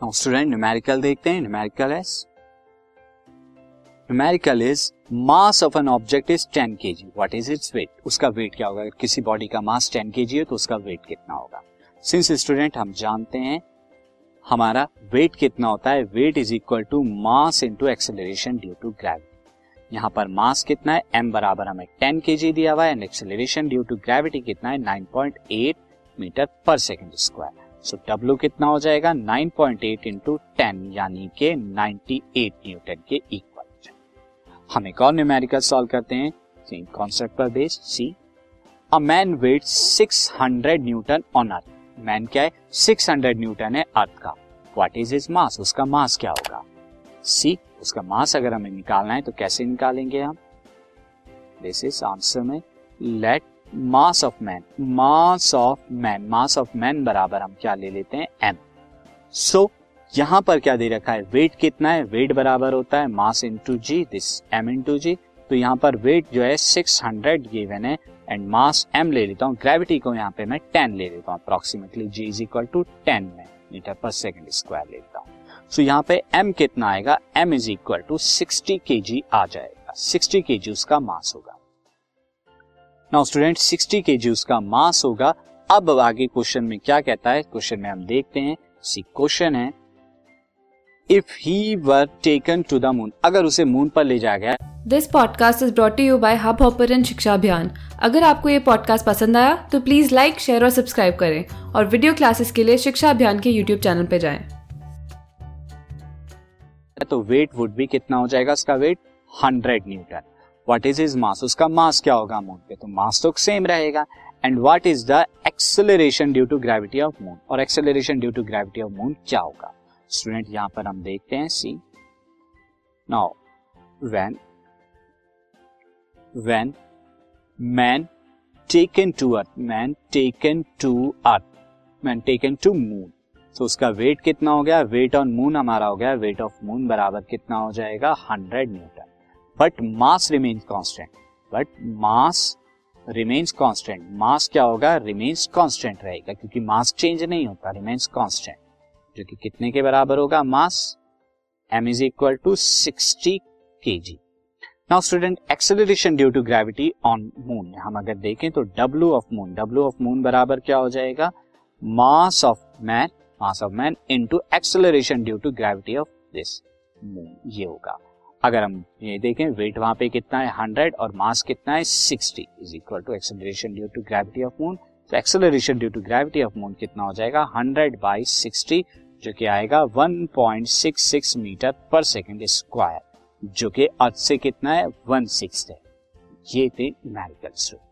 Now student numerical देखते हैं numericals numerical is mass of an object is 10 KG what is its weight उसका weight क्या होगा? किसी बॉडी का मास 10 केजी है तो उसका वेट कितना होगा? सिंस स्टूडेंट हम जानते हैं हमारा वेट कितना होता है weight is equal to mass into acceleration due to gravity यहाँ पर मास कितना है? एम बराबर हमें 10 केजी दिया हुआ है and acceleration due to gravity कितना है? 9.8 मीटर पर सेकंड स्क्वायर सो W कितना हो जाएगा? 9.8 पॉइंट एट इंटू टेन यानी के 98 न्यूटन के इक्वल हम एक और न्यूमेरिकल सॉल्व करते हैं। सेम कॉन्सेप्ट पर base see a man weight 600 newton on earth man क्या है? 600 न्यूटन है अर्थ का। व्हाट इज़ हिज मास उसका मास क्या होगा? सी उसका मास अगर हमें निकालना है तो कैसे निकालेंगे हम? दिस इज़ आंसर में let mass of man mass of man mass of man बराबर हम क्या ले लेते हैं? एम सो यहाँ पर क्या दे रखा है? वेट कितना है? वेट बराबर होता है mass into G this M into G तो यहाँ पर वेट जो है 600 गिवन है एंड मास m ले लेता हूँ। ग्रेविटी को यहाँ पे मैं 10 ले लेता हूँ approximately G is equal to ten में मीटर पर सेकेंड स्क्वायर ले लेता हूँ। सो so, यहाँ पे एम कितना आएगा? M is equal to 60 KG आ जाएगा। 60 केजी उसका मास होगा। नाउ स्टूडेंट 60 केजी उसका मास होगा। अब आगे क्वेश्चन में क्या कहता है? क्वेश्चन में हम देखते हैं। सी क्वेश्चन है। If he were taken to the moon अगर उसे मून पर ले जाया गया। This podcast is brought you by Hubhopper Shiksha Abhiyan अगर आपको ये पॉडकास्ट पसंद आया तो प्लीज़ लाइक शेयर और सब्सक्राइब करें। और वीडियो क्लासेस के लिए शिक्षा अभियान के यूट्यूब चैनल पर जाएँ। तो वेट वुड भी कितना हो जाएगा? उसका weight hundred newton what is is mass उसका मास क्या होगा मून पे? तो मास तो सेम रहेगा। And what is the acceleration due to gravity of moon और acceleration due to gravity of moon क्या होगा? स्टूडेंट यहाँ पर हम देखते हैं see now when when man taken to earth, man taken to earth, man taken to moon. तो उसका वेट कितना हो गया? वेट ऑन मून हमारा हो गया। वेट ऑफ़ मून बराबर कितना हो जाएगा? Hundred newton but mass remains constant but mass remains constant mass क्या होगा? रिमेन्स कांस्टेंट रहेगा, क्योंकि मास चेंज नहीं होता रिमेन्स कांस्टेंट जो कि कितने के बराबर होगा? Mass M is equal to sixty K G now student acceleration due to gravity on moon हम अगर देखें तो W of moon W of moon बराबर क्या हो जाएगा? Mass of man mass of man into acceleration due to gravity of this moon ये होगा। अगर हम ये देखें वेट वहाँ पे कितना है? हंड्रेड और मास कितना है? Sixty is equal to acceleration due to gravity of moon तो acceleration due to gravity of moon कितना हो जाएगा? हंड्रेड बाई सिक्सटी जो कि आएगा one point six six meter per second square जो कि अर्थ से कितना है? वन सिक्स है ये थे मैरिकल न्यूमेरिकल